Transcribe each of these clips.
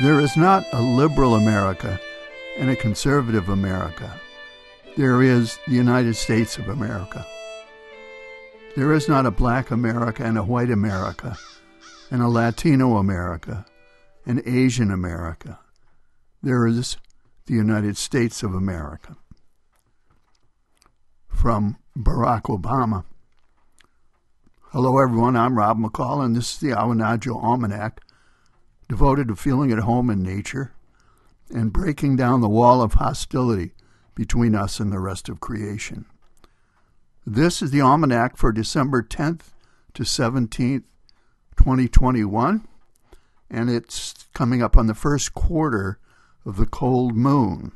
There is not a liberal America and a conservative America. There is the United States of America. There is not a black America and a white America, and a Latino America, and Asian America. There is the United States of America. From Barack Obama. Hello, everyone. I'm Rob McCall, and this is the Awanadjo Almanac, devoted to feeling at home in nature and breaking down the wall of hostility between us and the rest of creation. This is the Almanac for December 10th to 17th, 2021, and it's coming up on the first quarter of the cold moon.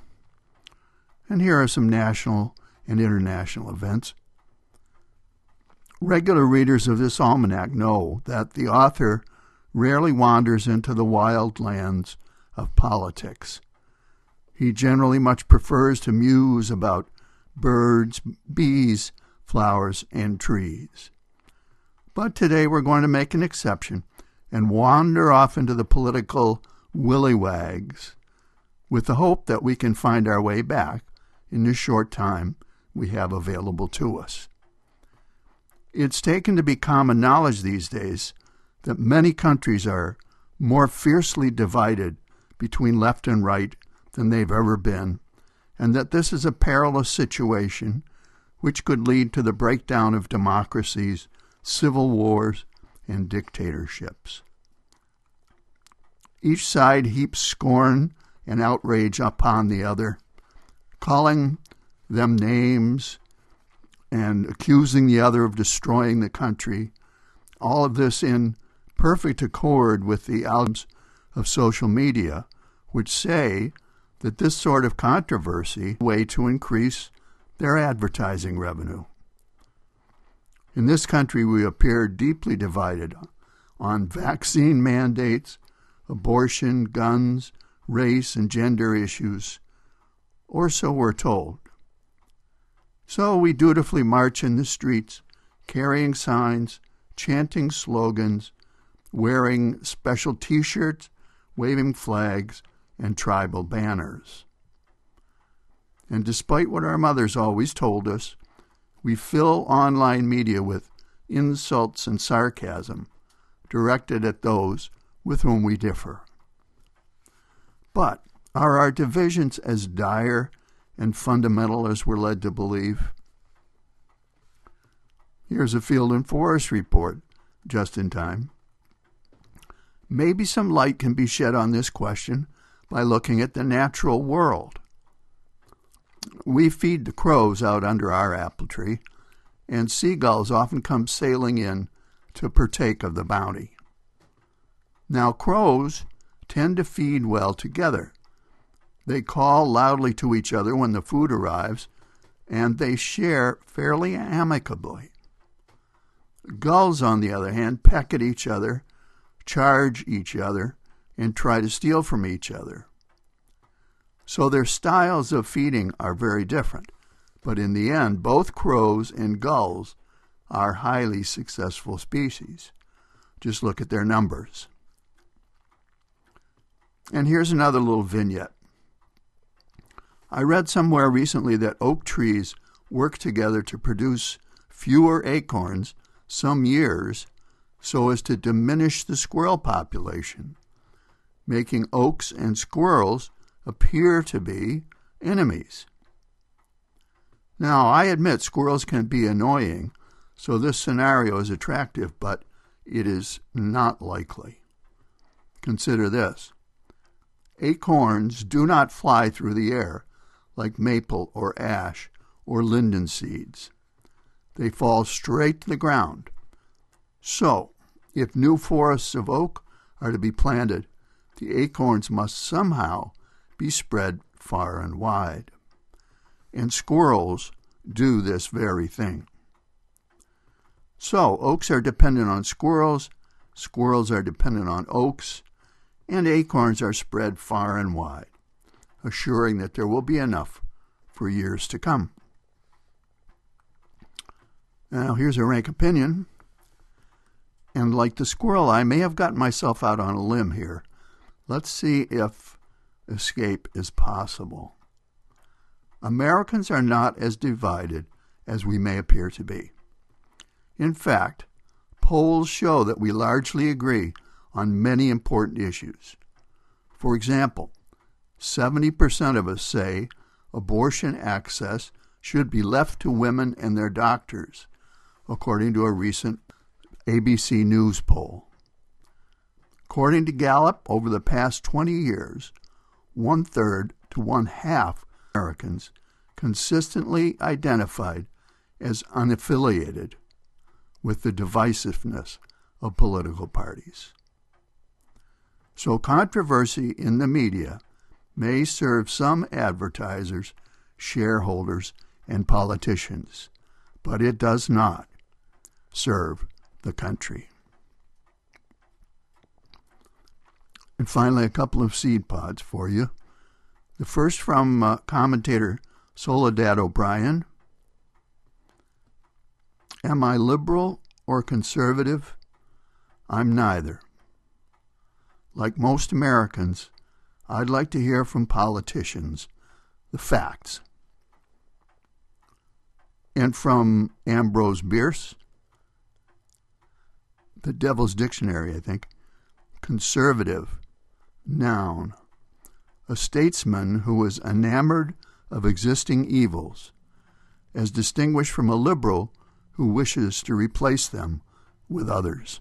And here are some national and international events. Regular readers of this almanac know that the author rarely wanders into the wild lands of politics. He generally much prefers to muse about birds, bees, flowers, and trees. But today we're going to make an exception and wander off into the political willywags with the hope that we can find our way back in the short time we have available to us. It's taken to be common knowledge these days that many countries are more fiercely divided between left and right than they've ever been, and that this is a perilous situation which could lead to the breakdown of democracies, civil wars, and dictatorships. Each side heaps scorn and outrage upon the other, calling them names and accusing the other of destroying the country. All of this in perfect accord with the albums of social media, which say that this sort of controversy is a way to increase their advertising revenue. In this country, we appear deeply divided on vaccine mandates, abortion, guns, race, and gender issues, or so we're told. So we dutifully march in the streets, carrying signs, chanting slogans, wearing special t shirts, waving flags, and tribal banners. And despite what our mothers always told us, we fill online media with insults and sarcasm directed at those with whom we differ. But are our divisions as dire and fundamental as we're led to believe? Here's a Field and Forest report, just in time. Maybe some light can be shed on this question by looking at the natural world. We feed the crows out under our apple tree, and seagulls often come sailing in to partake of the bounty. Now, crows tend to feed well together. They call loudly to each other when the food arrives, and they share fairly amicably. Gulls, on the other hand, peck at each other, charge each other, and try to steal from each other. So their styles of feeding are very different, but in the end, both crows and gulls are highly successful species. Just look at their numbers. And here's another little vignette. I read somewhere recently that oak trees work together to produce fewer acorns some years so as to diminish the squirrel population, making oaks and squirrels appear to be enemies. Now, I admit squirrels can be annoying, so this scenario is attractive, but it is not likely. Consider this acorns do not fly through the air like maple or ash or linden seeds. They fall straight to the ground. So, if new forests of oak are to be planted, the acorns must somehow be spread far and wide. And squirrels do this very thing. So, oaks are dependent on squirrels, squirrels are dependent on oaks, and acorns are spread far and wide, assuring that there will be enough for years to come. Now, here's a rank opinion. And like the squirrel, I may have gotten myself out on a limb here, Let's see if escape is possible. Americans are not as divided as we may appear to be. In fact, polls show that we largely agree on many important issues. For example, 70% of us say abortion access should be left to women and their doctors, according to a recent ABC News poll. According to Gallup, over the past 20 years, one third to one half Americans consistently identified as unaffiliated with the divisiveness of political parties. So, controversy in the media may serve some advertisers, shareholders, and politicians, but it does not serve the country. And finally, a couple of seed pods for you. The first from uh, commentator Soledad O'Brien. Am I liberal or conservative? I'm neither. Like most Americans, I'd like to hear from politicians the facts. And from Ambrose Bierce, the Devil's Dictionary, I think, conservative, noun, a statesman who was enamored of existing evils, as distinguished from a liberal who wishes to replace them with others.